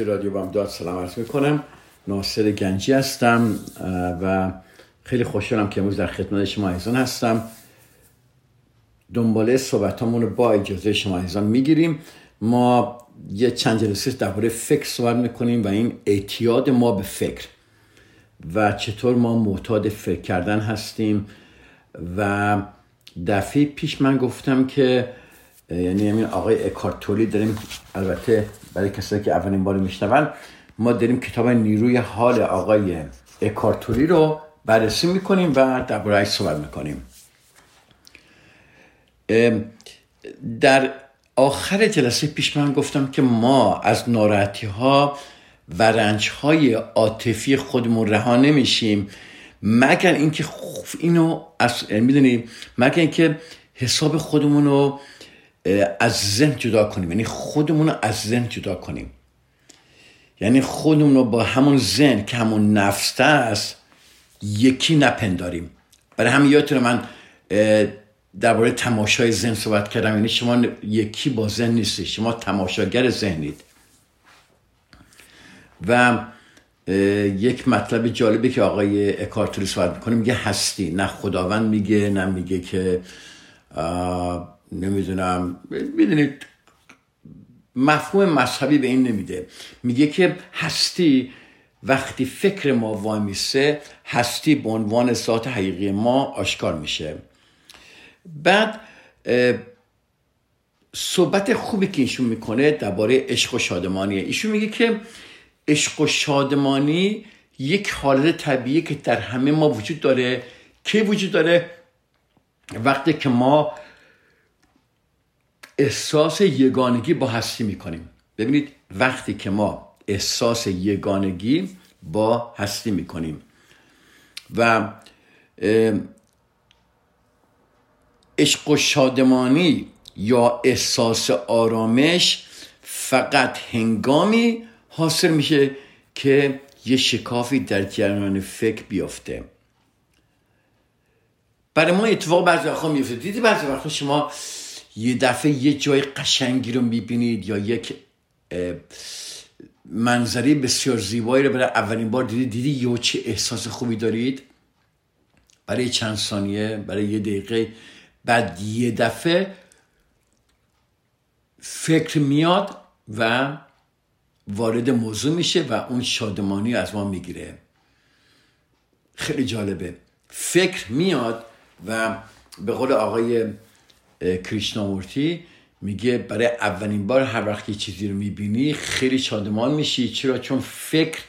از رادیو بامداد سلام عرض می‌کنم. ناصر گنجی هستم و خیلی خوشحالم که امروز در خدمت شما عزیزان هستم. دنباله صحبتامون رو با اجازه شما عزیزان می‌گیریم. ما یه چند جلسه درباره فکر صحبت می‌کنیم و این اعتیاد ما به فکر و چطور ما معتاد فکر کردن هستیم. و دفعه پیش من گفتم که یعنی همین آقای اکارتولی داریم. البته برای کسایی که اولین بار میشنون ما داریم کتاب نیروی حال آقای اکارتولی رو بررسی می‌کنیم و دربارهش صحبت می‌کنیم. در آخر جلسه پیش من گفتم که ما از ناراحتی ها و رنج های عاطفی خودمون رها نمیشیم. مگر اینکه اینو از می‌دونی مگر اینکه حساب خودمون رو از ذهن جدا کنیم. یعنی خودمون رو از ذهن جدا کنیم. یعنی خودمون رو با همون ذهن که همون نفس است یکی نپنداریم. برای همین یادتون من درباره تماشای ذهن صحبت کردم. یعنی شما یکی با ذهن نیستید. شما تماشاگر ذهنید. و یک مطلب جالبی که آقای اکارتوری صحبت می‌کنه میگه هستی. نه خداوند میگه نه میگه که نمی‌دونم. می‌دونید مفهوم مذهبی به این نمیده. میگه که هستی وقتی فکر ما وامیسه هستی به عنوان ذات حقیقی ما آشکار میشه. بعد صحبت خوبی که ایشون می‌کنه درباره عشق و شادمانیه. ایشون میگه که عشق و شادمانی یک حالت طبیعی که در همه ما وجود داره. کی وجود داره؟ وقتی که ما احساس یگانگی با هستی می‌کنیم. ببینید وقتی که ما احساس یگانگی با هستی می‌کنیم و عشق و شادمانی یا احساس آرامش فقط هنگامی حاصل میشه که یه شکافی در جریان فکر بیافته برای ما اتفاق بعضی وقتا میفته دیدی بعضی وقتا شما یه دفعه یه جای قشنگی رو می‌بینید یا یک منظری بسیار زیبایی رو برای اولین بار دیدید دیدی یه چه احساس خوبی دارید؟ برای چند ثانیه برای یه دقیقه. بعد یه دفعه فکر میاد و وارد موضوع میشه و اون شادمانی از ما می‌گیره. خیلی جالبه. فکر میاد و به قول آقای کریشنامورتی میگه برای اولین بار هر وقت یه چیزی رو می‌بینی خیلی شادمان میشی. چرا؟ چون فکر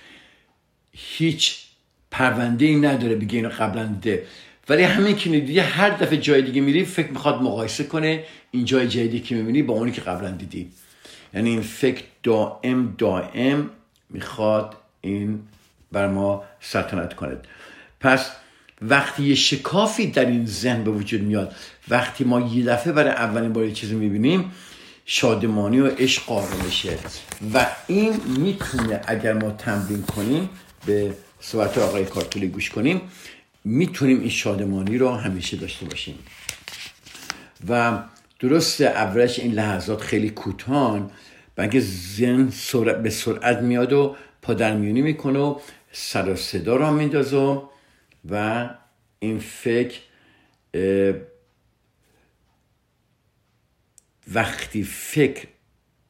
هیچ پرونده ای نداره بگه اینو قبلا دیده ولی همین که دیدی هر دفعه جای دیگه میری فکر می‌خواد مقایسه کنه این جای جدیدی که می‌بینی با اونی که قبلا دیدی. یعنی این فکر دائم دائم می‌خواد این بر ما سلطنت کند. پس وقتی یه شکافی در این ذهن به وجود میاد وقتی ما یه دفعه برای اولین بار چیزی می‌بینیم شادمانی و عشق آرامشه و این می‌تونه اگر ما تمرین کنیم به صحبت آقای کارتولی گوش کنیم می‌تونیم این شادمانی رو همیشه داشته باشیم. و درست اولش این لحظات خیلی کوتان بلکه ذهن به سرعت میاد و پادرمیونی می‌کنه و سر و صدا را میندازه و این فکر وقتی فکر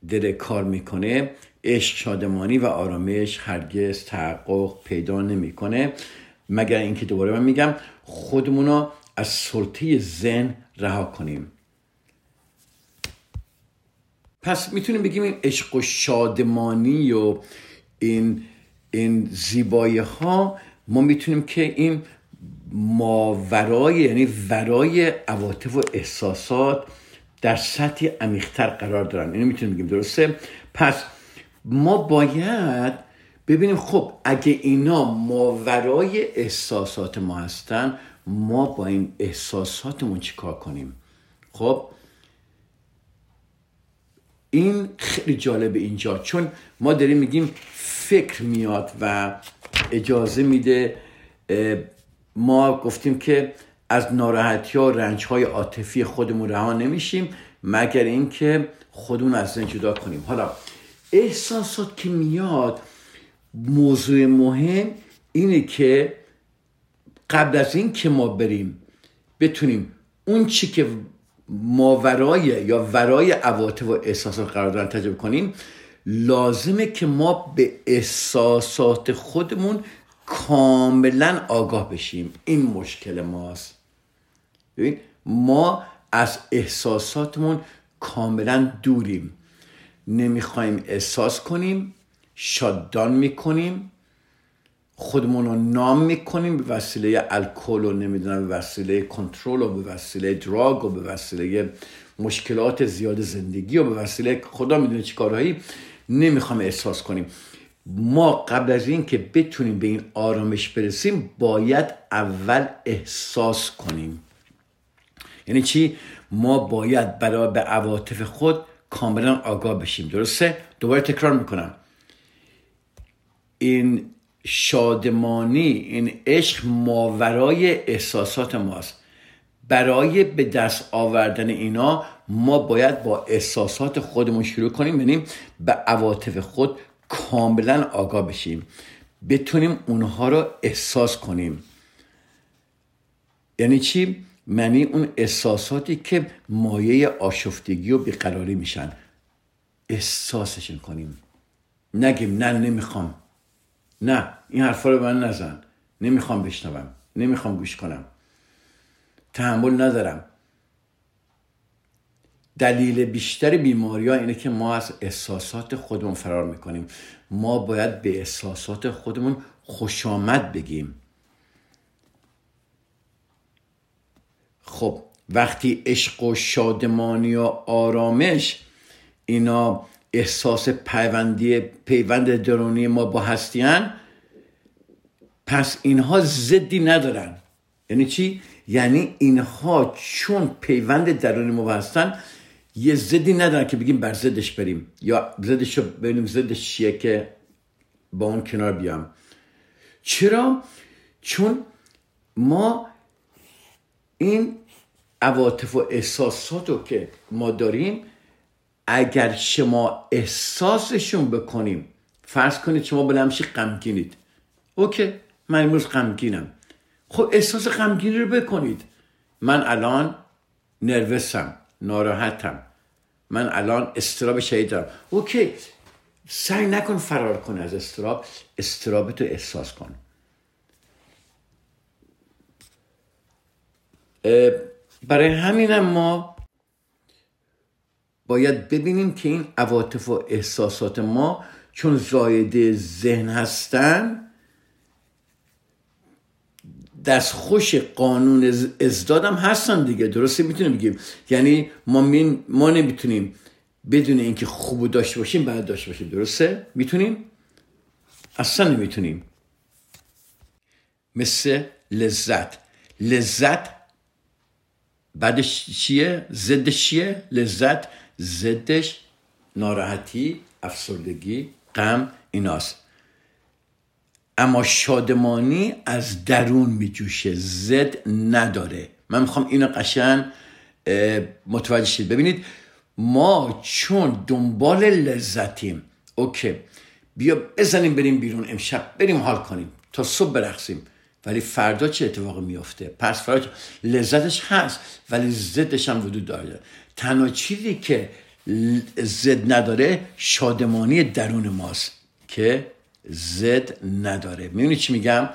داره کار می‌کنه عشق شادمانی و آرامش هرگز تحقق پیدا نمی‌کنه. مگر اینکه دوباره من میگم خودمون رو از سلطه ذهن رها کنیم. پس می‌تونیم بگیم این عشق و شادمانی و این این زیبایی ها ما می‌تونیم که این ماورای یعنی ورای عواطف و احساسات در سطحی عمیقتر قرار دارن. اینو می‌تونیم بگیم. درسته؟ پس ما باید ببینیم خب اگه اینا ماورای احساسات ما هستن ما با این احساساتمون چیکار کنیم؟ خب این خیلی جالب اینجا چون ما داریم میگیم فکر میاد و اجازه میده ما گفتیم که از ناراحتی ها و رنج های عاطفی خودمون رها نمیشیم مگر اینکه خودمون از ذهن جدا کنیم. حالا احساسات که میاد موضوع مهم اینه که قبل از این که ما بریم بتونیم اون چی که ماورای یا ورای عواطف و احساسات قرار دارن تجربه کنیم لازمه که ما به احساسات خودمون کاملا آگاه بشیم. این مشکل ماست. ببین ما از احساساتمون کاملا دوریم. نمی‌خوایم احساس کنیم شاددان می‌کنیم خودمون رو نام می‌کنیم به وسیله الکل و نمی‌دونم به وسیله کنترل و به وسیله دراگ و به وسیله مشکلات زیاد زندگی و به وسیله خدا می‌دونه چی کارهایی نمی‌خوام احساس کنیم. ما قبل از این که بتونیم به این آرامش برسیم باید اول احساس کنیم. یعنی چی؟ ما باید برای به عواطف خود کاملا آگاه بشیم. درسته؟ دوباره تکرار می‌کنم. این شادمانی این عشق ماورای احساسات ماست. برای به دست آوردن اینا ما باید با احساسات خودمون شروع کنیم یعنی به عواطف خود کاملا آگاه بشیم. بتونیم اونها رو احساس کنیم. یعنی چی؟ معنی اون احساساتی که مایه آشفتگی و بیقراری میشن. احساسشون کنیم. نگیم نه نمی‌خوام. نه این حرفا رو من نزن. نمی‌خوام بشنوم. نمی‌خوام گوش کنم. تحمل ندارم. دلیل بیشتر بیماری ها اینه که ما از احساسات خودمون فرار می‌کنیم. ما باید به احساسات خودمون خوش آمد بگیم. خب وقتی عشق و شادمانی و آرامش اینا احساس پیوندی پیوند درونی ما با هستیان پس اینها زدی ندارن یعنی چی؟ یعنی اینها چون پیوند درونی ما هستن یه زدی ندارن که بگیم بر زدش بریم یا زدش رو ببینیم زدش چیه که با اون کنار بیام چرا؟ چون ما این عواطف و احساسات رو که ما داریم اگر شما احساسشون بکنیم فرض کنید شما بلمشی غمگینید. اوکی من امروز غمگینم. خب احساس غمگینی رو بکنید. من الان نروسم ناراحتم. من الان استراب شدید دارم. اوکی سعی نکن فرار کن از استراب. استرابتو احساس کن. برای همینم ما باید ببینیم که این عواطف و احساسات ما چون زایده ذهن هستن دست خوش قانون ازدادم هستن دیگه. درسته می‌تونیم بگیم. یعنی ما, من ما نمی‌تونیم بدون اینکه خوب داشته باشیم بعد داشته باشیم. درسته؟ می‌تونیم؟ اصلا نمی‌تونیم. مثل لذت. لذت بعدش چیه؟ زدش چیه؟ لذت زدش ناراحتی افسردگی غم ایناست. اما شادمانی از درون میجوشه. زد نداره. من می‌خوام اینو قشن متوجه شید. ببینید ما چون دنبال لذتیم. اوکی. بیا بزنیم بریم بیرون امشب. بریم حال کنیم. تا صبح برقصیم. ولی فردا چه اتفاقی میافته؟ پس فردا لذتش هست ولی زدش هم وجود داره. تنها چیزی که زد نداره شادمانی درون ماست که زد نداره. میونی چی میگم؟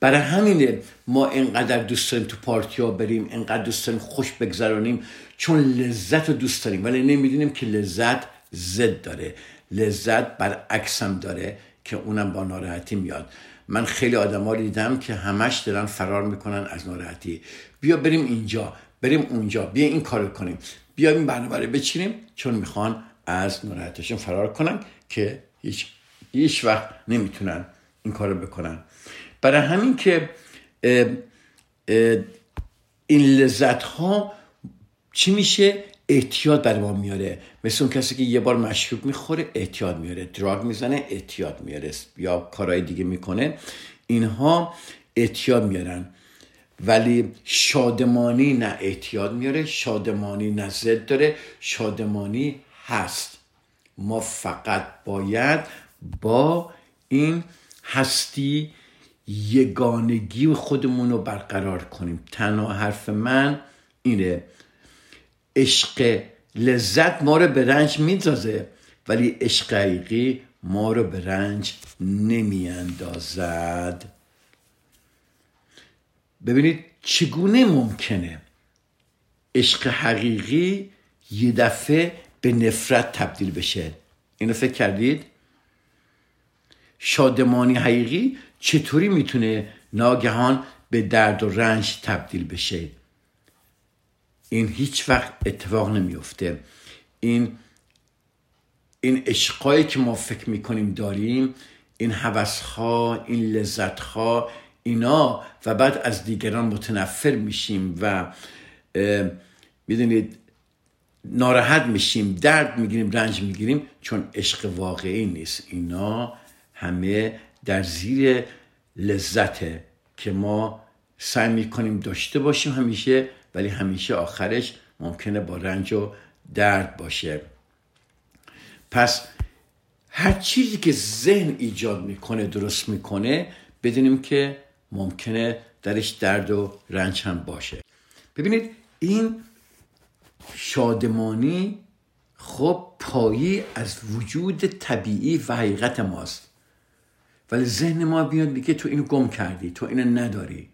برای همینه ما اینقدر دوست داریم تو پارتی ها بریم اینقدر دوست داریم خوش بگذرانیم چون لذت رو دوست داریم. ولی نمی‌دونیم که لذت زد داره. لذت برعکس هم داره که اونم با ناراحتی میاد. من خیلی آدم ها دیدم که همش دارن فرار می‌کنن از ناراحتی. بیا بریم اینجا بریم اونجا بیا این کارو کنیم. بیا این برنامه رو بچینیم چون می‌خوان از ناراحتیشون فرار کنن که هیچ هیچ وقت نمی‌تونن این کارو بکنن. برای همین که این لذت ها چی میشه؟ احتیاط برای ما میاره. مثل اون کسی که یه بار مشروب می‌خوره احتیاط میاره. دراگ می‌زنه احتیاط میاره. یا کارهای دیگه می‌کنه. اینها احتیاط میارن. ولی شادمانی نه احتیاط میاره شادمانی نه زد داره شادمانی هست. ما فقط باید با این هستی یگانگی خودمون رو برقرار کنیم. تنها حرف من اینه. عشق لذت ما رو به رنج میدازه. ولی عشق حقیقی ما رو به رنج نمیاندازد. ببینید چگونه ممکنه عشق حقیقی یه دفعه به نفرت تبدیل بشه؟ اینو فکر کردید؟ شادمانی حقیقی چطوری می‌تونه ناگهان به درد و رنج تبدیل بشه؟ این هیچ وقت اتفاق نمیفته این این عشقایی که ما فکر می‌کنیم داریم این حوثها این لذتها اینا و بعد از دیگران متنفر میشیم و می‌دونید ناراحت میشیم درد می‌گیریم رنج می‌گیریم چون عشق واقعی نیست. اینا همه در زیر لذته که ما سعی می‌کنیم داشته باشیم همیشه ولی همیشه آخرش ممکنه با رنج و درد باشه. پس هر چیزی که ذهن ایجاد می‌کنه درست می‌کنه بدونیم که ممکنه درش درد و رنج هم باشه. ببینید این شادمانی خب پایی از وجود طبیعی و حقیقت ماست. ولی ذهن ما بیاد میگه تو اینو گم کردی تو اینو نداری.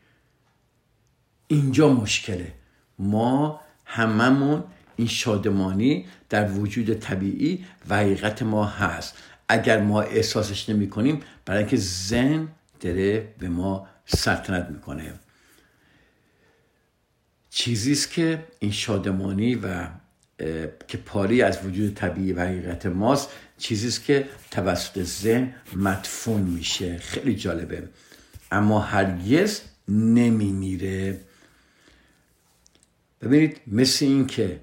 اینجا مشکله. ما هممون این شادمانی در وجود طبیعی و حقیقت ما هست. اگر ما احساسش نمی کنیم برای اینکه ذهن داره به ما سلطنت می‌کنه. چیزی است که این شادمانی و که پاری از وجود طبیعی و حقیقت ماست چیزی است که توسط ذهن مدفون میشه. خیلی جالبه. اما هرگز نمیمیره. ببینید مثل این که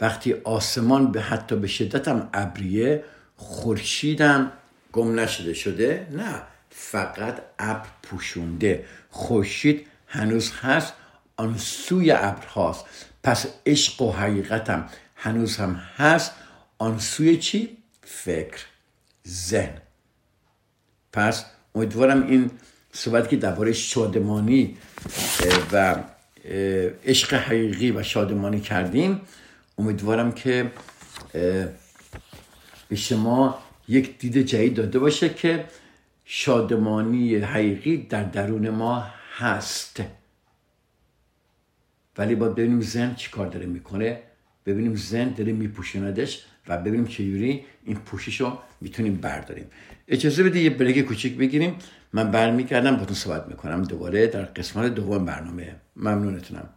وقتی آسمان به حتی به شدتم ابریه خورشیدم گم نشده شده؟ نه فقط ابر پوشونده. خورشید هنوز هست آن سوی ابر هاست. پس عشق و حقیقتم هنوز هم هست. آن سوی چی؟ فکر ذهن. پس امیدوارم این صحبت که درباره شادمانی و عشق حقیقی و شادمانی کردیم. امیدوارم که به شما یک دید جدید داده باشه که شادمانی حقیقی در درون ما هست. ولی باید ببینیم زن چی کار داره می‌کنه. ببینیم زن داره میپوشوندش و ببینیم چجوری این پوشش رو می‌تونیم برداریم. اجازه بده یه بریک کوچیک بگیریم. من برمیگردم با تو صحبت می‌کنم. دوباره در قسمت دوم برنامه. ممنونتونم.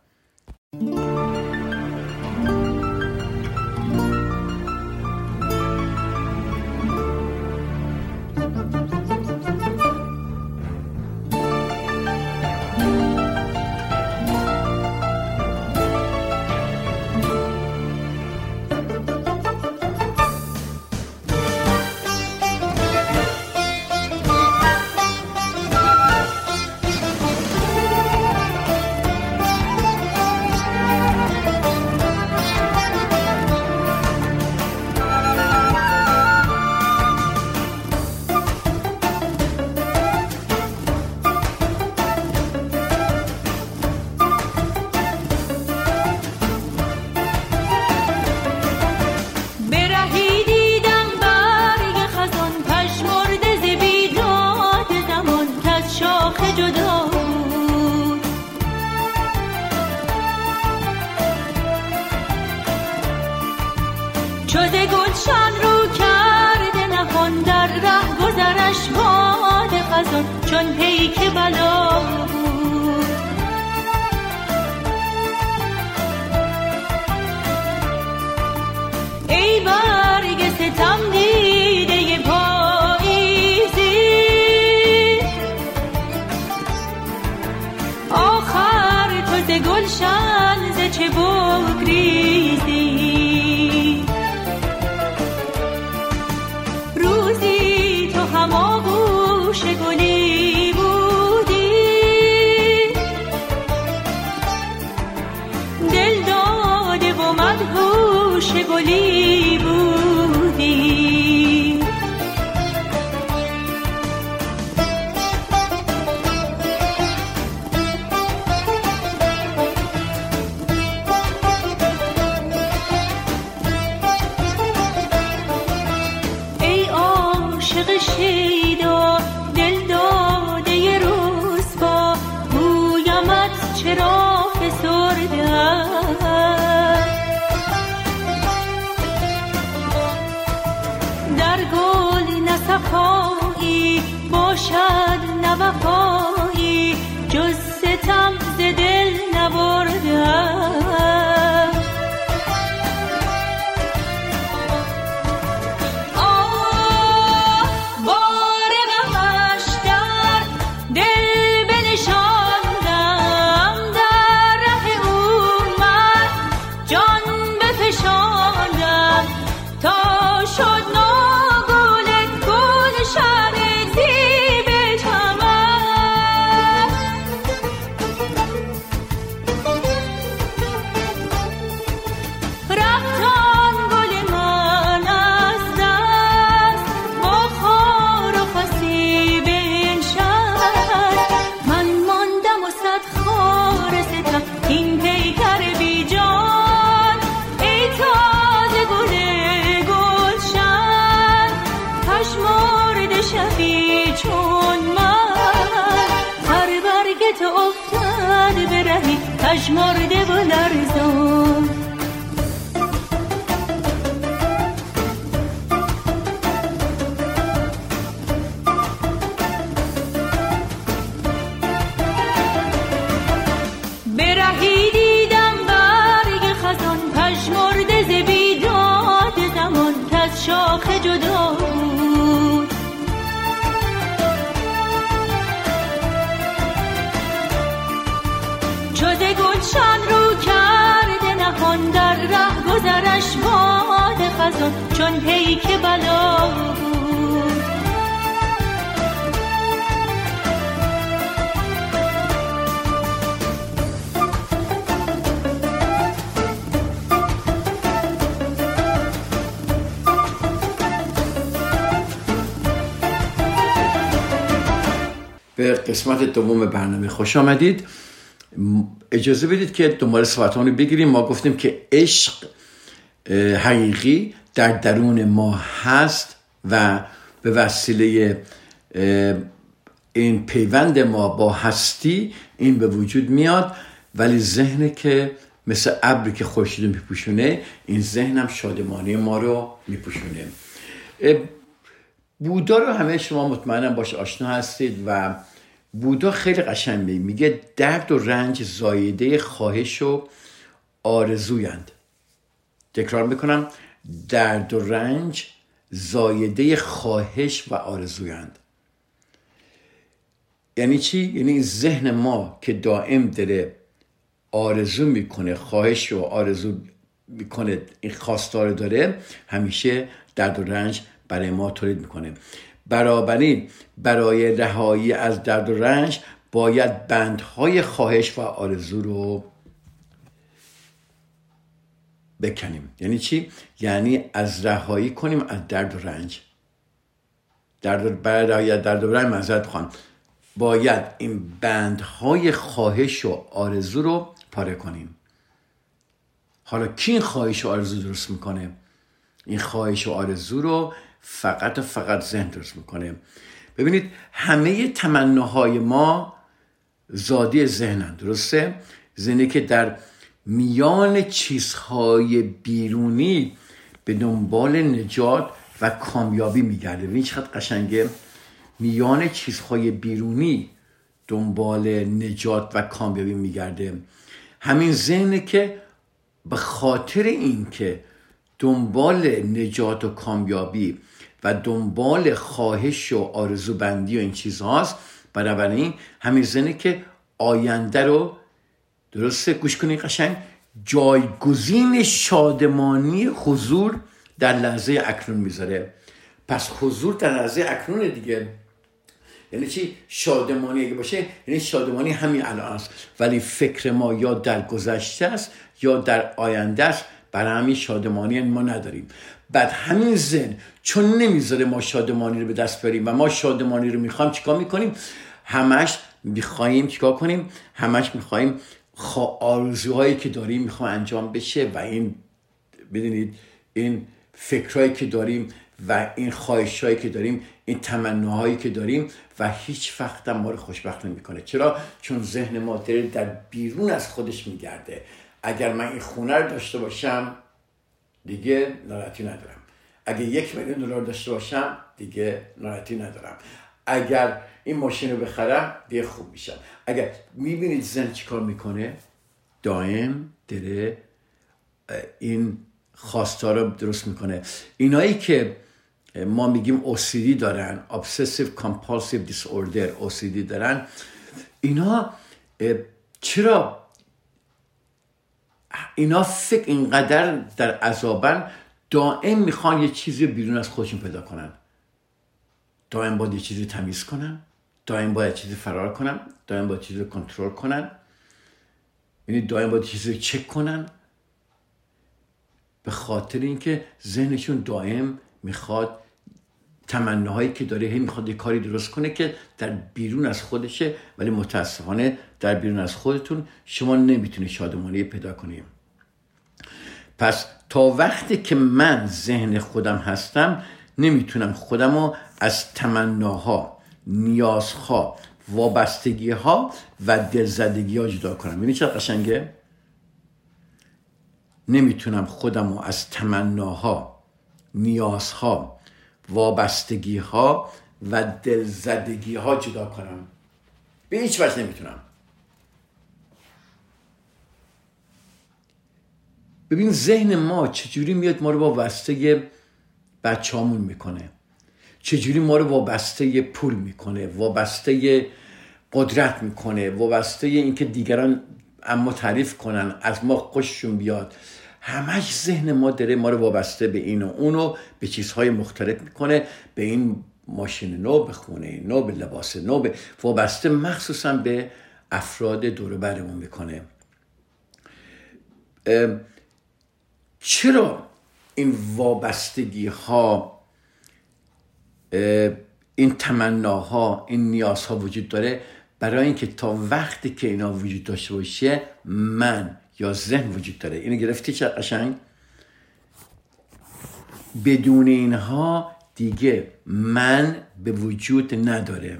در گل نصفایی باشد نوفایی جز ستم ز دل نبرده زمان کز شاخ جدا بود. چو ز گلشن رو کرده نهان در ره گذرش باد خزان چون پیک بلا بود. به قسمت دوم برنامه خوش آمدید. اجازه بدید که دنبال صحبتان رو بگیریم. ما گفتیم که عشق حقیقی در درون ما هست و به وسیله این پیوند ما با هستی این به وجود میاد. ولی ذهن که مثل ابری که خورشید میپوشونه این ذهن هم شادمانی ما رو میپوشونه. بودا رو همه شما مطمئنم باش آشنا هستید و بودا خیلی قشنگ میگه درد و رنج زایده خواهش و آرزویند. تکرار می‌کنم. درد و رنج زایده خواهش و آرزویند. یعنی چی؟ یعنی ذهن ما که دائم داره آرزو می‌کنه خواهش و آرزو می‌کنه این خواستار داره همیشه درد و رنج برای ما تولید می‌کنه. برابری برای رهایی از درد و رنج باید بندهای خواهش و آرزو رو بکنیم. یعنی چی؟ یعنی از رهایی کنیم از درد و رنج. درد برای درد و رنج معذرت خواهم. باید این بندهای خواهش و آرزو رو پاره کنیم. حالا کی این خواهش و آرزو درست می‌کنه؟ این خواهش و آرزو رو فقط فقط ذهن درست می‌کنه. ببینید همه تمناهای ما زادی ذهنن درسته؟ ذهنی که در میان چیزهای بیرونی به دنبال نجات و کامیابی میگرده. این چقدر قشنگه؟ میان چیزهای بیرونی دنبال نجات و کامیابی میگرده. همین ذهنه که به خاطر اینکه دنبال نجات و کامیابی و دنبال خواهش و آرزو بندی و این چیزهاست. بنابراین همین ذهنه که آینده رو درسته گوش کنید قشنگ جایگزین شادمانی حضور در لحظه اکنون می‌ذاره. پس حضور در لحظه اکنون دیگه. یعنی چی؟ شادمانی اگه باشه یعنی شادمانی همین الان است. ولی فکر ما یا در گذشته است یا در آینده است. برای همین شادمانی ما نداریم. بعد همین زن چون نمی‌ذاره ما شادمانی رو به دست بریم و ما شادمانی رو می‌خوایم چیکار می‌کنیم؟ همش می‌خواهیم چیکار کنیم؟ همش می‌خواهیم آرزوهایی که داریم می‌خوایم انجام بشه و این بدونید این فکرهایی که داریم و این خواهشهایی که داریم این تمناهایی که داریم و هیچ وقت ما رو خوشبخت نمی‌کنه. چرا؟ چون ذهن ما در بیرون از خودش میگرده. اگر من این خونه رو داشته باشم دیگه ناراحتی ندارم. اگر یک میلیون دلار داشته باشم دیگه ناراحتی ندارم. اگر این ماشین رو بخرم دیگه خوب میشم. اگر می‌بینید زن چیکار می‌کنه؟ دائم داره این خواستا رو درست می‌کنه. اینایی که ما میگیم OCD دارن Obsessive Compulsive Disorder OCD دارن اینا چرا؟ اینا فکر اینقدر در عذابن دائم می‌خوان یه چیزی بیرون از خودشون پیدا کنن. دائم باید یه چیزی تمیز کنن. دائم باید چیزی فرار کنن. دائم باید چیزی کنترل کنن. یعنی دائم باید چیزی چک کنن. به خاطر اینکه ذهنشون دائم می‌خواد تمناهایی که داره هی می‌خواد یه کاری درست کنه که در بیرون از خودشه ولی متاسفانه در بیرون از خودتون شما نمی‌تونید شادمانی پیدا کنیم پس تا وقتی که من ذهن خودم هستم نمی‌تونم خودم رو از تمناها نیازها وابستگی ها و دلزدگی ها جدا کنم. ببینید چه قشنگه؟ نمی‌تونم خودم رو از تمناها نیازها وابستگی ها و دلزدگی ها جدا کنم. به هیچ وجه نمی‌تونم. ببین ذهن ما چجوری میاد ما رو با واسطه بچهامون می‌کنه. چجوری ما رو وابسته پول می‌کنه وابسته قدرت می‌کنه وابسته اینکه دیگران اما تعریف کنن از ما خوششون بیاد. همش ذهن ما داره ما رو وابسته به این و اونو به چیزهای مختلف می‌کنه به این ماشین نو به خونه نو به لباس نو به وابسته مخصوصا به افراد دور برمون می‌کنه. چرا این وابستگی ها این تمناها این نیازها وجود داره؟ برای اینکه تا وقتی که اینا وجود داشته باشه من یا ذهن وجود داره. اینو گرفتی چه قشنگ؟ بدون اینها دیگه من به وجود نداره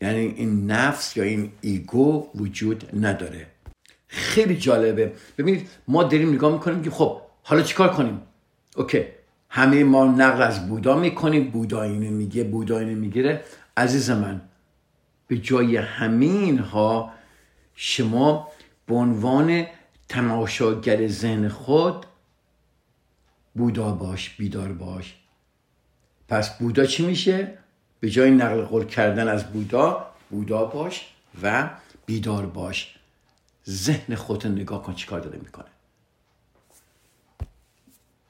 یعنی این نفس یا این ایگو وجود نداره. خیلی جالبه. ببینید ما داریم نگاه می‌کنیم که خب حالا چیکار کنیم؟ اوکی. همه ما نقل از بودا می‌کنیم. بودا اینو میگه بودا اینو می‌گیره. عزیز من به جای همین ها شما به عنوان تماشاگر ذهن خود بودا باش بیدار باش. پس بودا چی میشه؟ به جای نقل قول کردن از بودا بودا باش و بیدار باش. ذهن خودت نگاه کن چیکار داره می‌کنه.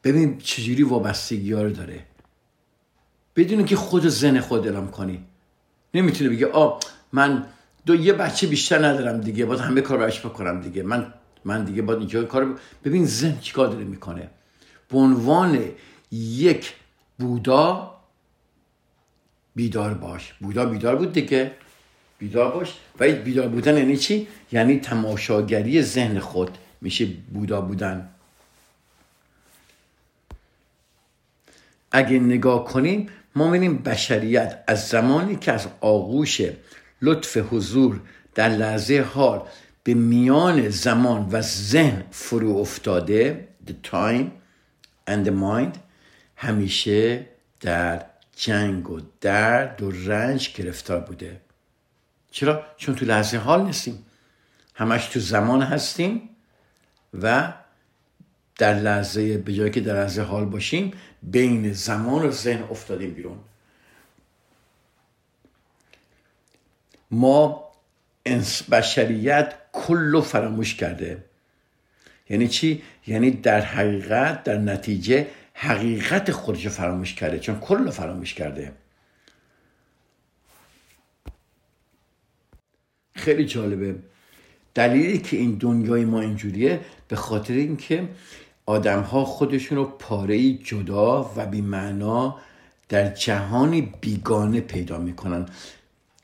ببین چجوری وابستگی رو داره. بدون که خود ذهن خود اعلام کنی. نمی‌تونه بگه آ من دو یه بچه بیشتر ندارم دیگه باید همه کار براش بکنم دیگه. من من دیگه باید اینجا کار ببین ذهن چیکار داره می‌کنه. به عنوان یک بودا بیدار باش. بودا بیدار بود دیگه. بیدار باش. و بیدار بودن یعنی چی؟ یعنی تماشاگری ذهن خود. میشه بودا بودن. اگه نگاه کنیم ما می‌بینیم بشریت از زمانی که از آغوش لطف حضور در لحظه حال به میان زمان و ذهن فرو افتاده the time and the mind همیشه در جنگ و درد و رنج گرفتار بوده. چرا؟ چون تو لحظه حال نیستیم. همش تو زمان هستیم و در لحظه به جایی که در لحظه حال باشیم بین زمان و ذهن افتادیم بیرون. ما بشریت کل فراموش کرده. یعنی چی؟ یعنی در حقیقت در نتیجه حقیقت خودش فراموش کرده. چون کل فراموش کرده. خیلی جالبه. دلیلی که این دنیای ما اینجوریه به خاطر اینکه آدم ها خودشون رو پاره جدا و بیمعنا در جهانی بیگانه پیدا می‌کنن.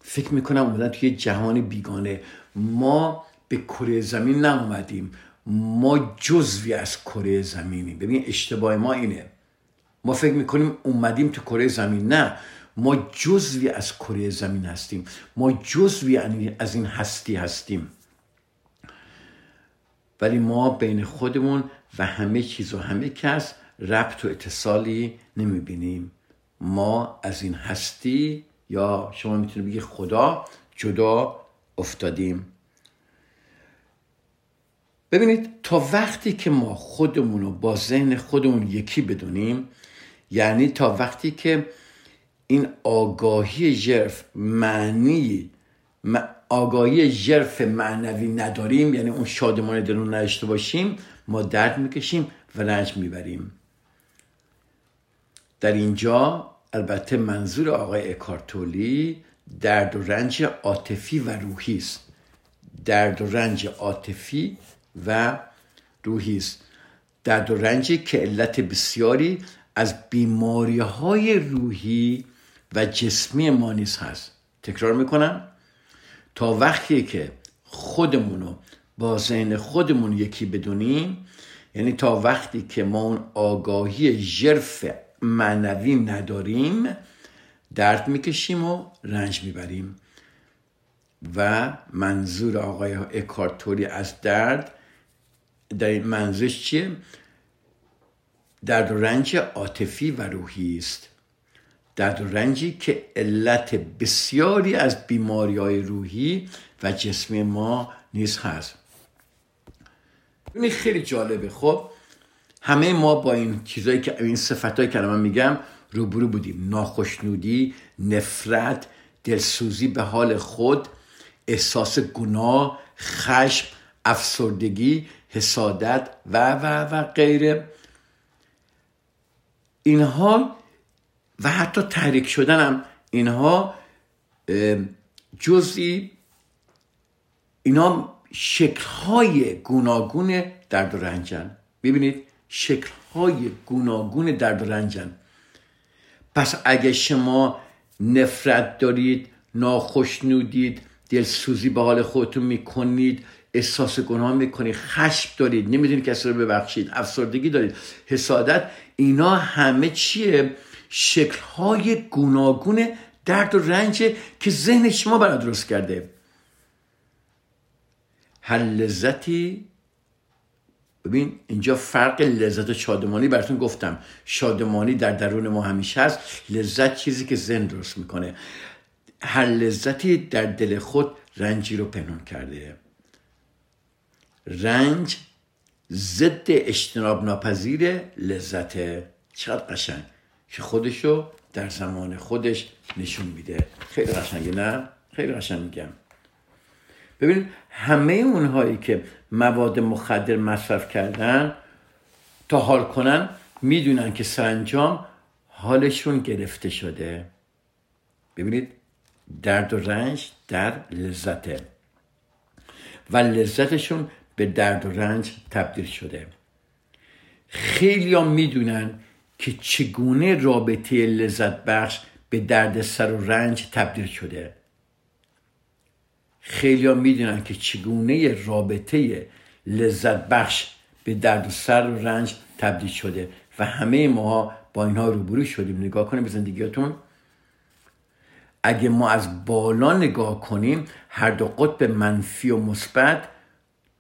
فکر می‌کنم اومدن توی جهان بیگانه. ما به کره زمین ناومدیم. ما جزوی از کره زمینیم. ببین اشتباه ما اینه. ما فکر می‌کنیم اومدیم تو کره زمین. نه. ما جزوی از کره زمین هستیم. ما جزوی از این هستی هستیم. ولی ما بین خودمون و همه چیز و همه کس ربط و اتصالی نمی‌بینیم ما از این هستی یا شما می‌تونید بگی خدا جدا افتادیم. ببینید تا وقتی که ما خودمون رو با ذهن خودمون یکی بدونیم یعنی تا وقتی که این آگاهی ژرف معنی آگاهی ژرف معنوی نداریم یعنی اون شادمان درون نداشته باشیم ما درد می‌کشیم و رنج می‌بریم. در اینجا البته منظور آقای اکارتولی درد و رنج عاطفی و روحی است. درد و رنج عاطفی و روحی است. درد و رنجی که علت بسیاری از بیماری های روحی و جسمی ما نیز هست. تکرار می‌کنم. تا وقتی که خودمونو با ذهن خودمون یکی بدونیم یعنی تا وقتی که ما اون آگاهی ژرف معنوی نداریم درد می‌کشیم و رنج می‌بریم. و منظور آقای اکارتوری از درد در این منظورش چیه؟ درد و رنج عاطفی و روحی است. درد رنجی که علت بسیاری از بیماری های روحی و جسمی ما نیز هست. این خیلی جالبه. خب همه ما با این چیزایی که این صفتایی که من میگم روبرو بودیم. ناخشنودی نفرت دلسوزی به حال خود احساس گناه خشم افسردگی حسادت و و و غیره. اینها و حتی تحریک شدن هم اینها جزئی اینا شکلهای گوناگون درد و رنجن ببینید شکلهای گوناگون درد و رنجن پس اگه شما نفرت دارید ناخشنودید دلسوزی به حال خودتون می‌کنید احساس گناه می‌کنید خشم دارید نمی‌دونید کسی رو ببخشید افسردگی دارید حسادت اینا همه چیه؟ شکلهای گوناگون درد و رنج که ذهن شما برای درست کرده. هر لذتی ببین اینجا فرق لذت و شادمانی براتون گفتم. شادمانی در درون ما همیشه هست. لذت چیزی که ذهن درست می‌کنه. هر لذتی در دل خود رنجی رو پنهان کرده. رنج ضد اجتناب ناپذیر لذته. چقدر قشنگ. که خودشو در زمان خودش نشون میده. خیلی قشنگه نه؟ خیلی قشنگ میگم. ببین همه اونهایی که مواد مخدر مصرف کردن تا حال کنن می‌دونن که سرانجام حالشون گرفته شده. ببینید درد و رنج در لذته. و لذتشون به درد و رنج تبدیل شده. خیلی هم می‌دونن که چگونه رابطه لذت بخش به درد سر و رنج تبدیل شده. خیلی ها می‌دونن که چگونه رابطه لذت بخش به درد سر و رنج تبدیل شده و همه ما با اینها روبرو شدیم. نگاه کنیم به زندگیاتون اگه ما از بالا نگاه کنیم هر دو قطب منفی و مثبت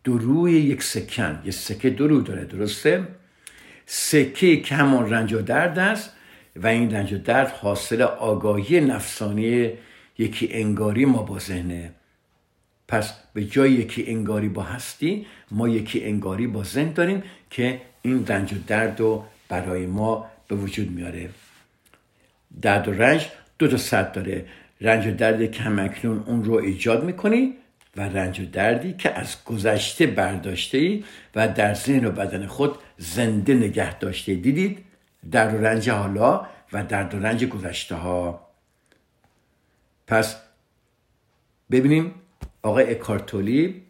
دروی یک سکن. یه سکه درو داره درسته؟ سکه که همون رنج و درد است و این رنج و درد حاصل آگاهی نفسانی یکی انگاری ما با ذهنه. پس به جای یکی انگاری با هستی ما یکی انگاری با ذهن داریم که این رنج و درد رو برای ما به وجود میاره. درد و رنج دو تا صد داره. رنج و درد کمکنون اون رو ایجاد می‌کنی و رنج و دردی که از گذشته برداشته ای و در ذهن و بدن خود زنده نگه داشته. دیدید؟ درد و رنج حالا و درد و رنج گذشته ها پس ببینیم آقای اکارتولی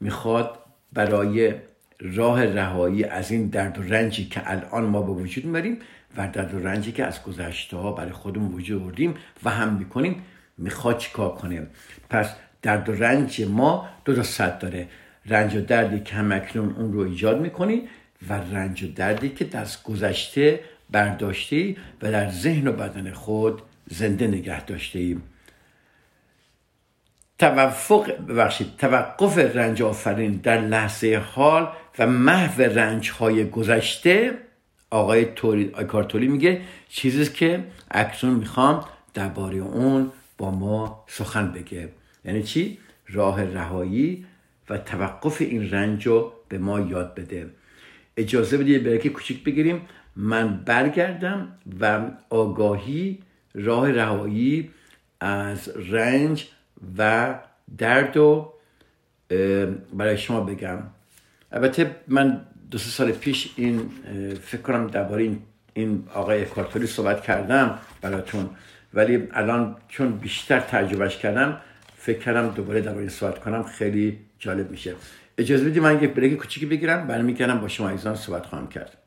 می‌خواد برای راه رهایی از این درد و رنجی که الان ما به وجود میاریم و درد و رنجی که از گذشته ها برای خودمون وجود بردیم و هم می‌کنیم می‌خواد چیکار کنه؟ پس درد و رنج ما دو تا صد داره. رنج و دردی که همکنون اون رو ایجاد می‌کنی و رنج و دردی که از گذشته برداشته و در ذهن و بدن خود زنده نگه داشته ایم توفق ببخشید توقف رنج آفرین در لحظه حال و محو رنج های گذشته آقای کارتولی میگه چیزی که اکنون می‌خوام درباره اون با ما سخن بگه. یعنی چی؟ راه رهایی و توقف این رنج رو به ما یاد بده. اجازه بدید برای کوچیک بگیریم. من برگردم و آگاهی راه رهایی از رنج و درد و برای شما بگم. البته من دو سه سال پیش این فکر کنم درباره این, این آقای کارتوری صحبت کردم براتون. ولی الان چون بیشتر تجربهش کردم فکر کردم دوباره درباره صحبت کنم خیلی جالب میشه. اجازه بدید من یک بریک کوچیکی بگیرم برمیگردم با شما عزیزان صحبت خواهم کرد.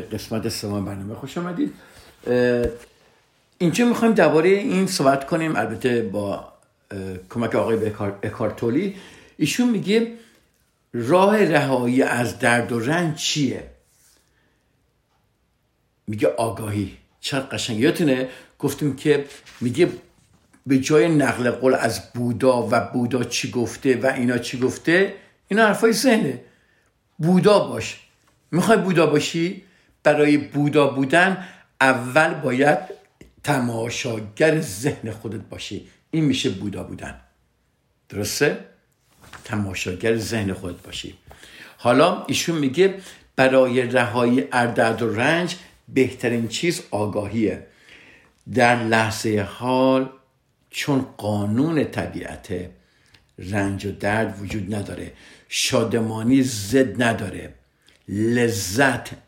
قسمت سوم برنامه خوش آمدید. اینجا می‌خوایم درباره این صحبت کنیم؟ البته با کمک آقای اکارتولی ایشون میگه راه رهایی از درد و رنج چیه؟ میگه آگاهی. چقدر قشنگ یادتونه گفتیم که میگه به جای نقل قول از بودا و بودا چی گفته و اینا چی گفته اینا حرفای ذهنه. بودا باش. می‌خوای بودا باشی؟ برای بودا بودن اول باید تماشاگر ذهن خودت باشی. این میشه بودا بودن. درسته؟ تماشاگر ذهن خودت باشی. حالا ایشون میگه برای رهایی اردرد و رنج بهترین چیز آگاهیه. در لحظه حال چون قانون طبیعت رنج و درد وجود نداره شادمانی زد نداره لذت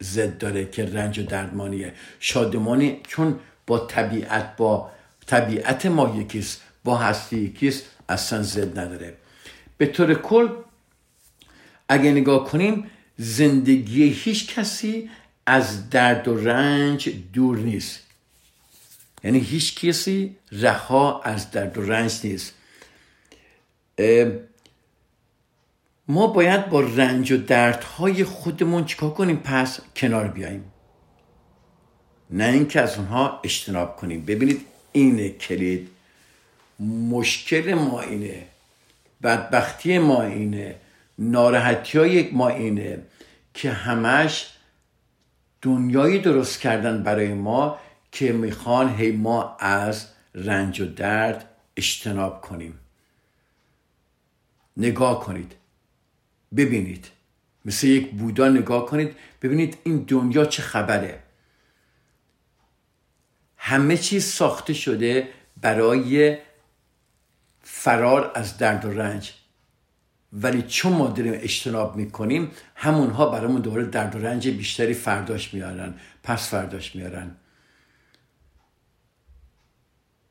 زد داره که رنج و دردمانیه شادمانی چون با طبیعت با طبیعت ما یکیست با هستی یکیست اصلا زد نداره. به طور کل اگه نگاه کنیم زندگی هیچ کسی از درد و رنج دور نیست. یعنی هیچ کسی رها از درد و رنج نیست. ما باید با رنج و دردهای خودمون چیکار کنیم؟ پس کنار بیاییم. نه اینکه از اونها اجتناب کنیم. ببینید اینه کلید. مشکل ما اینه. بدبختی ما اینه. ناراحتی های ما اینه که همش دنیایی درست کردن برای ما که می‌خوان هی ما از رنج و درد اجتناب کنیم. نگاه کنید. ببینید. مثل یک بودا نگاه کنید ببینید این دنیا چه خبره. همه چیز ساخته شده برای فرار از درد و رنج. ولی چون ما داریم اجتناب می‌کنیم همونها برامون دوباره درد و رنج بیشتری فرداش میارن پس فرداش میارن.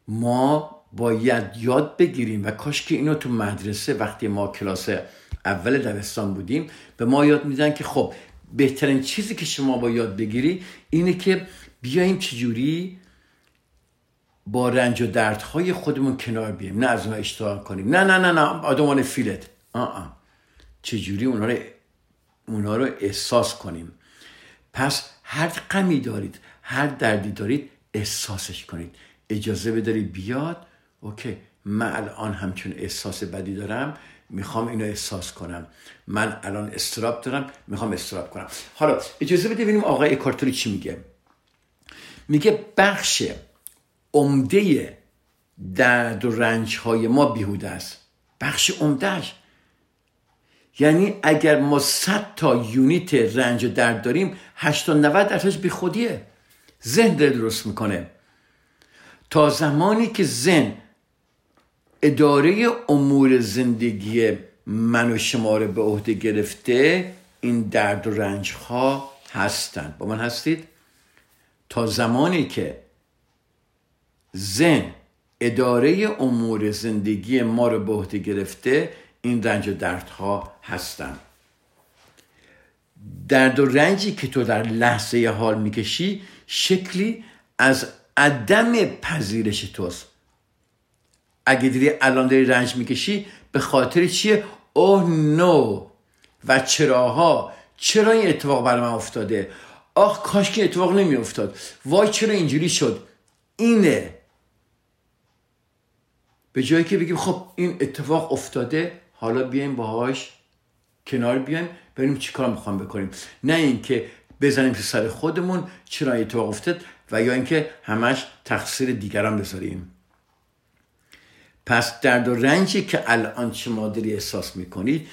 ما باید یاد بگیریم و کاش که اینو تو مدرسه وقتی ما کلاس اول دبستان بودیم به ما یاد میدن که خب بهترین چیزی که شما با یاد بگیری اینه که بیایم چجوری با رنج و دردهای خودمون کنار بیایم. نه از اونها اشتباه کنیم. نه نه نه نه آدمان فیلت. آه. چجوری اونا رو, اونا رو احساس کنیم. پس هر غمی دارید هر دردی دارید احساسش کنید. اجازه بدارید بیاد. اوکی من الان همچون احساس بدی دارم. می‌خوام اینو احساس کنم. من الان استراب دارم می‌خوام استراب کنم. حالا اجازه بده ببینیم آقای اکارتوری چی میگه. میگه بخش عمده درد و رنج های ما بیهوده است. بخش عمدهش یعنی اگر ما 100 تا یونیت رنج و درد داریم 8 تا 90 درصدش بی خودیه ذهن درست می‌کنه. تا زمانی که ذهن اداره امور زندگی من و شما رو به عهده گرفته این درد و رنج ها هستند با من هستید؟ تا زمانی که زن اداره امور زندگی ما رو به عهده گرفته این رنج و دردها هستند درد و رنجی که تو در لحظه حال می‌کشی شکلی از عدم پذیرش توست. اگه دیدی الان داری رنج می‌کشی به خاطر چیه؟ اوه نو. و چراها؟ چرا این اتفاق بر من افتاده؟ آخ کاش که اتفاق نمی افتاد وای چرا اینجوری شد؟ اینه. به جایی که بگیم خب این اتفاق افتاده حالا بیایم باهاش کنار بیایم بریم چیکار می‌خوام بکنیم؟ نه اینکه بزنیم تو سر خودمون چرا اتفاق افتاد و یا اینکه همش تقصیر دیگران بذاریم. پس درد و رنجی که الان شما داری احساس می‌کنید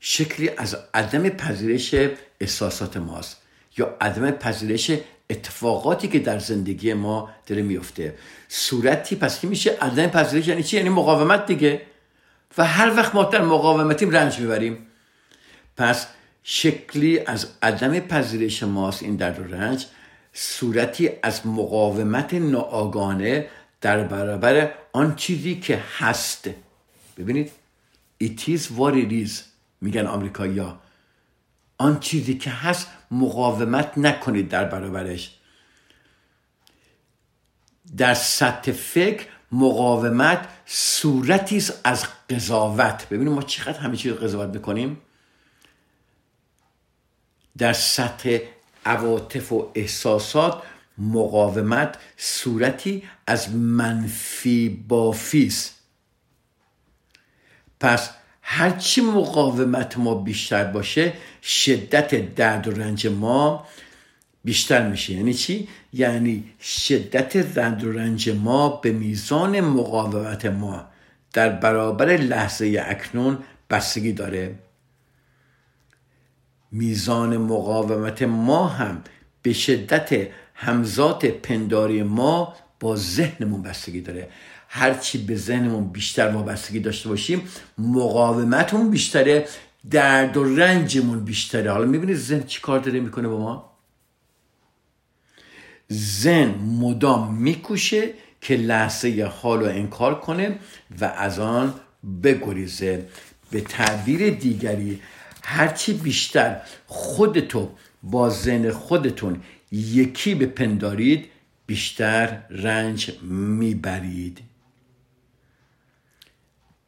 شکلی از عدم پذیرش احساسات ماست یا عدم پذیرش اتفاقاتی که در زندگی ما داره میفته صورتی پس که میشه؟ عدم پذیرش یعنی چی؟ یعنی مقاومت دیگه. و هر وقت ما در مقاومتیم رنج می‌بریم. پس شکلی از عدم پذیرش ماست این درد و رنج. صورتی از مقاومت ناآگانه در برابر آن چیزی که هست. ببینید it is what it is میگن آمریکایی ها. آن چیزی که هست مقاومت نکنید در برابرش. در سطح فکر مقاومت صورتی از قضاوت. ببینید ما چقدر همه چیز قضاوت می‌کنیم. در سطح عواطف و احساسات مقاومت صورتی از منفی بافیست پس هرچی مقاومت ما بیشتر باشه شدت درد و رنج ما بیشتر میشه. یعنی چی؟ یعنی شدت درد و رنج ما به میزان مقاومت ما در برابر لحظه اکنون بستگی داره. میزان مقاومت ما هم به شدت همزات پنداری ما با ذهنمون بستگی داره. هرچی به ذهنمون بیشتر وابستگی داشته باشیم مقاومتمون بیشتره درد و رنجمون بیشتره. حالا می‌بینید ذهن چی کار داره می‌کنه با ما؟ ذهن مدام میکوشه که لحظه حال رو انکار کنه و از آن بگریزه. به تعبیر دیگری هرچی بیشتر خودتو با ذهن خودتون یکی بپندارید بیشتر رنج می‌برید.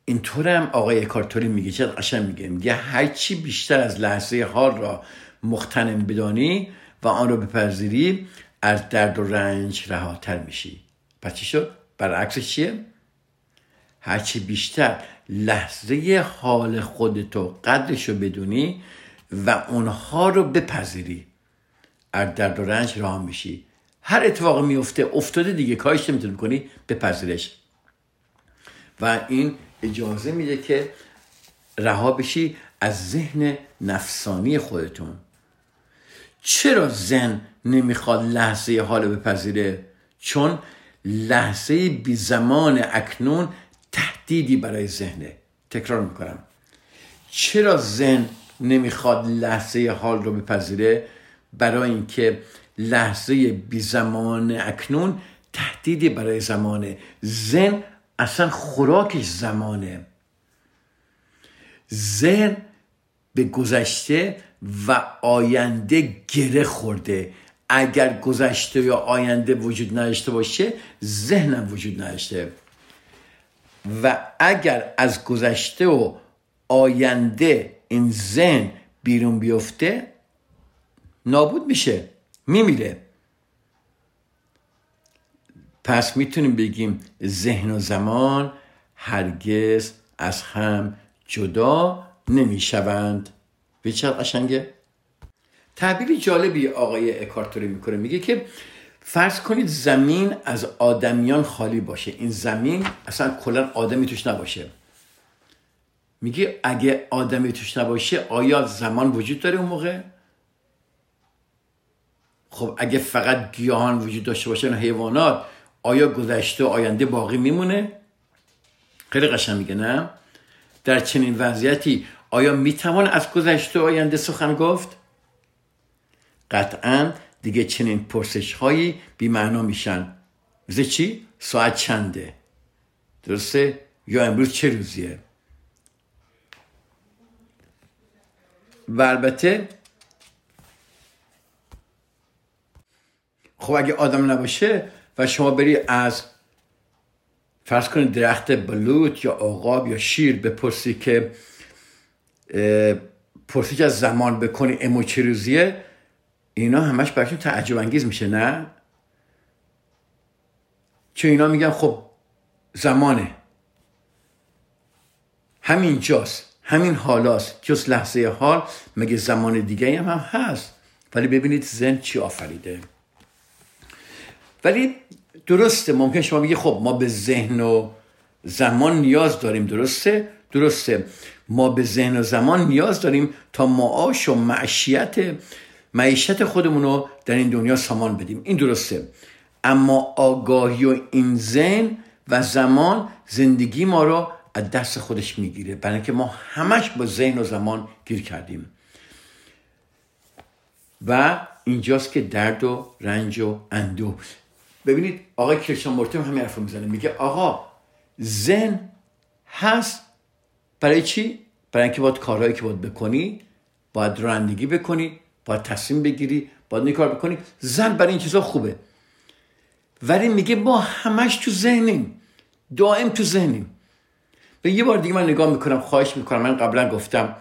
اینطور هم آقای کارتوری میگه چه قشنگ میگه. میگه هرچی بیشتر از لحظه حال را مختنم بدانی و آن را بپذیری از درد و رنج رهاتر میشی. پس چی شد؟ برعکسش چیه؟ هرچی بیشتر لحظه حال خودتو قدرش رو بدونی و اونها رو بپذیری. از درد و رنج راه میشی. هر اتفاق میفته افتاده دیگه. کارش نمی‌تونی کنی بپذیرش. و این اجازه میده که رها بشی از ذهن نفسانی خودتون. چرا زن نمی‌خواد لحظه حال بپذیره؟ چون لحظه بی زمان اکنون تهدیدی برای ذهنه. تکرار می‌کنم. چرا زن نمی‌خواد لحظه حال رو بپذیره؟ برای اینکه لحظه بی زمان اکنون تهدیدی برای زمانه زن اصلا خوراکش زمانه. زن به گذشته و آینده گره خورده. اگر گذشته یا آینده وجود نداشته باشه ذهنم وجود نداشته. و اگر از گذشته و آینده این ذهن بیرون بیفته نابود میشه میمیره. پس می‌تونیم بگیم ذهن و زمان هرگز از هم جدا نمی‌شوند. به چه قشنگه؟ تعبیری جالبی آقای اکارتوری می‌کنه میگه که فرض کنید زمین از آدمیان خالی باشه. این زمین اصلا کلا آدمی توش نباشه. میگه اگه آدمی توش نباشه آیا زمان وجود داره اون موقع؟ خب اگه فقط گیاهان وجود داشته باشن حیوانات آیا گذشته آینده باقی میمونه خیلی قشنگ میگه نه در چنین وضعیتی آیا می‌توان از گذشته آینده سخن گفت قطعا دیگه چنین پرسش هایی بی معنا میشن مثل چی؟ ساعت چنده درسته؟ یا امروز چه روزیه؟ و البته خب اگه آدم نباشه و شما بری از فرض کنید درخت بلوط یا عقاب یا شیر بپرسی که پرسش از زمان بکنی امو چه روزیه اینا همش برشون تعجب انگیز میشه نه؟ چون اینا میگن خب زمانه. همین جاست همین حالاست. جز لحظه حال مگه زمان دیگه هم, هم هست؟ ولی ببینید زن چی آفریده. ولی درسته ممکن شما بگی خب ما به ذهن و زمان نیاز داریم. درسته؟ درسته. ما به ذهن و زمان نیاز داریم تا معاش و معشیت معیشت خودمون رو در این دنیا سامان بدیم. این درسته. اما آگاهی و این ذهن و زمان زندگی ما رو از دست خودش می‌گیره. برای اینکه ما همش با ذهن و زمان گیر کردیم. و اینجاست که درد و رنج و اندوه. ببینید آقای مورتم همین حرف می‌زنه. میگه آقا زن هست. برای چی؟ برای اینکه باید کارهایی که باید بکنی باید رانندگی بکنی باید تصمیم بگیری باید این کار بکنی. زن برای این چیزا خوبه. ولی میگه ما همش تو ذهنیم. دائم تو ذهنیم. به یه بار دیگه من نگاه می‌کنم خواهش می‌کنم. من قبلا گفتم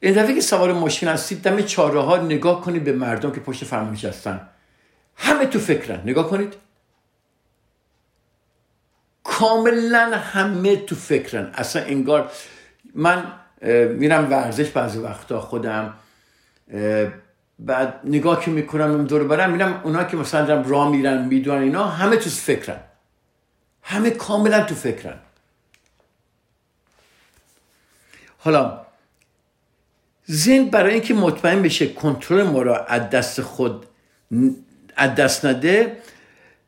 این دفعه که سوار ماشین هستید دم چاره ها نگاه کنید به مردم که پشت فرمان هستن. همه تو فکرن. نگاه کنید. کاملا همه تو فکرن. اصلا انگار من میرم ورزش بعضی وقتا خودم بعد نگاه که می‌کنم دور برم میرم اونا که مثلا دارم راه میرن می‌دونن اینا همه تو فکرن. همه کاملا تو فکرن. حالا ذهن برای اینکه مطمئن بشه کنترل ما را از دست خود از دست نده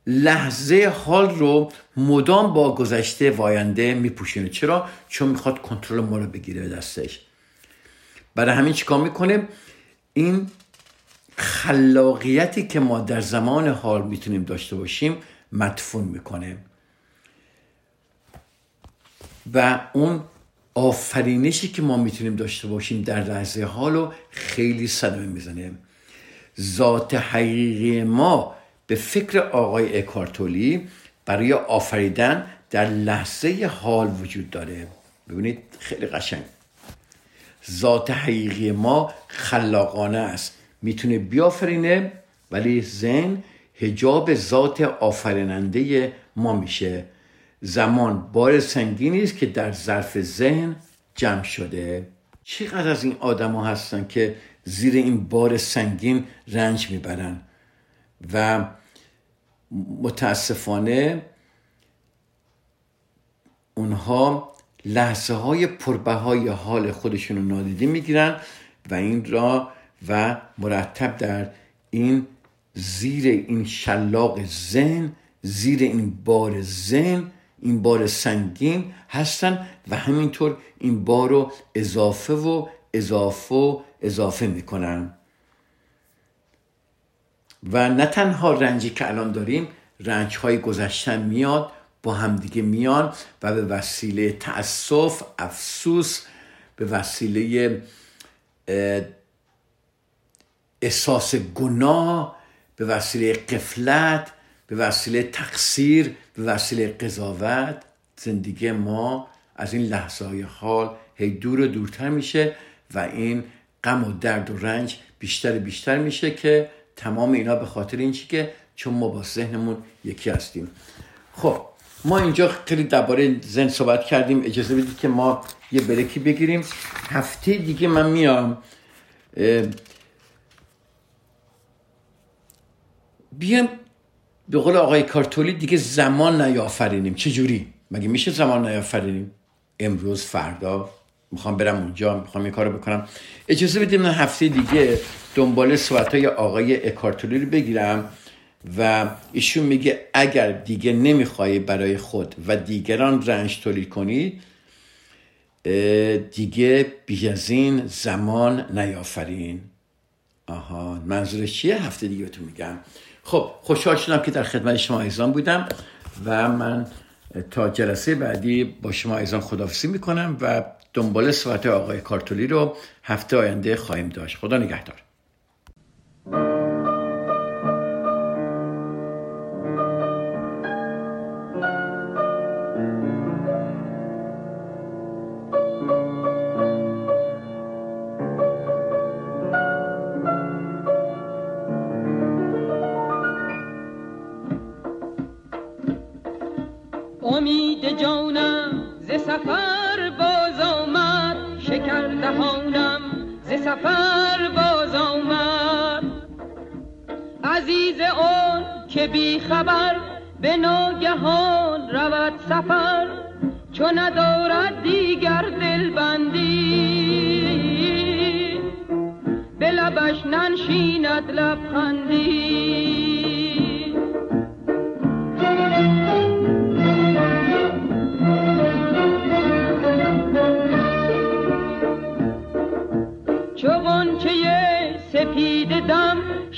لحظه حال رو مدام با گذشته و آینده میپوشونه چرا؟ چون می‌خواد کنترل ما رو بگیره دستش. برای همین چیکار می‌کنه این خلاقیتی که ما در زمان حال می‌تونیم داشته باشیم مدفون می‌کنه و اون آفرینشی که ما می‌تونیم داشته باشیم در لحظه حالو خیلی صدمه می‌زنه. ذات حقیقی ما به فکر آقای اکارتولی برای آفریدن در لحظه حال وجود داره. ببینید خیلی قشنگ. ذات حقیقی ما خلاقانه است. می‌تونه بیافرینه ولی ذهن هجاب ذات آفریننده ما میشه. زمان بار سنگینی است که در ظرف ذهن جمع شده. چقدر از این آدما هستن که زیر این بار سنگین رنج می‌برن؟ و متاسفانه اونها لحظه های پربهای حال خودشون رو نادیده می‌گیرن و این را و مرتب در این زیر این شلاق زن زیر این بار زن این بار سنگین هستن و همینطور این بار رو اضافه و اضافه و اضافه می‌کنن. و نه تنها رنجی که الان داریم رنج های گذشتن میاد با همدیگه میان و به وسیله تأسف افسوس به وسیله احساس گناه به وسیله قفلت به وسیله تقصیر به وسیله قضاوت زندگی ما از این لحظه های حال هی دور و دورتر میشه و این غم و درد و رنج بیشتر بیشتر میشه که تمام اینا به خاطر این چی که چون ما با ذهنمون یکی هستیم. خب ما اینجا خیلی درباره زن صحبت کردیم. اجازه بدید که ما یه بریکی بگیریم. هفته دیگه من میام. بیام به قول آقای کارتولی دیگه زمان نیافرینیم. چه جوری مگه میشه زمان نیافرینیم؟ امروز فردا می‌خوام برم اونجا می‌خوام این کارو بکنم. اجازه بدیم من هفته دیگه دنبال صحبت های آقای اکارتولی رو بگیرم و ایشون میگه اگر دیگه نمی‌خوای برای خود و دیگران رنج تولید کنی دیگه بیش از این زمان نیافرین. آها منظورش چیه؟ هفته دیگه تو میگم. خب خوشحال شدم که در خدمت شما ایزان بودم و من تا جلسه بعدی با شما ایزان خدافزی می‌کنم و دنبال صحبت آقای کارتولی رو هفته آینده خواهیم داشت. خدا نگهدار.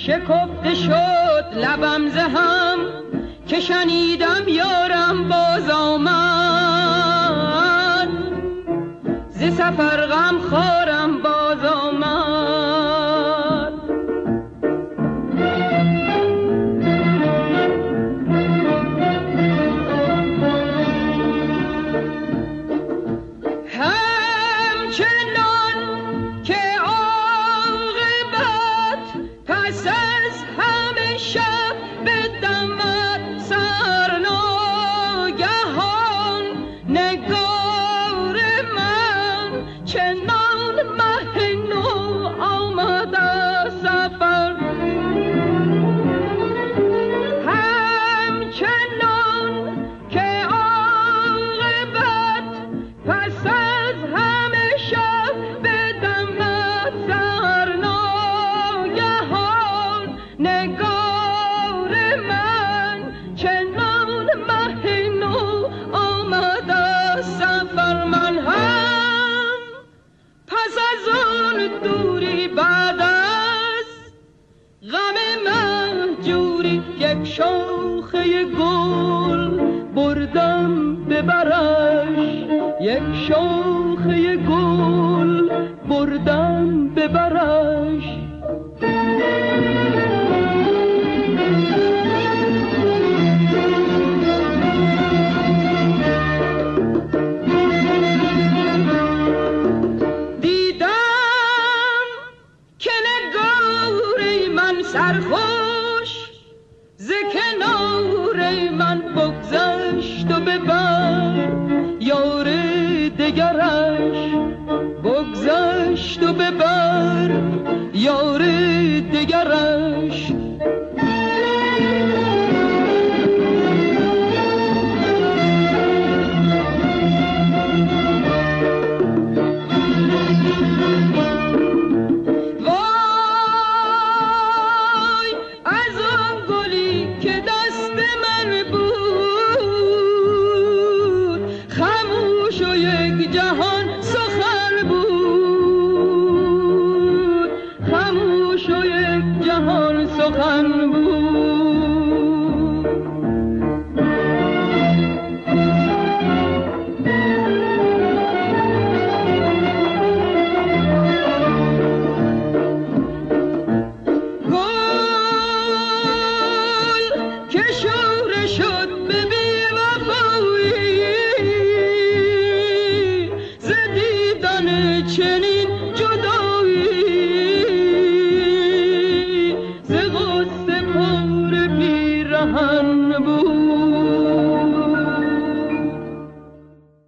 شکفته شد لبم زهم که شنیدم یارم باز آمد. ز سفر غم خارم ver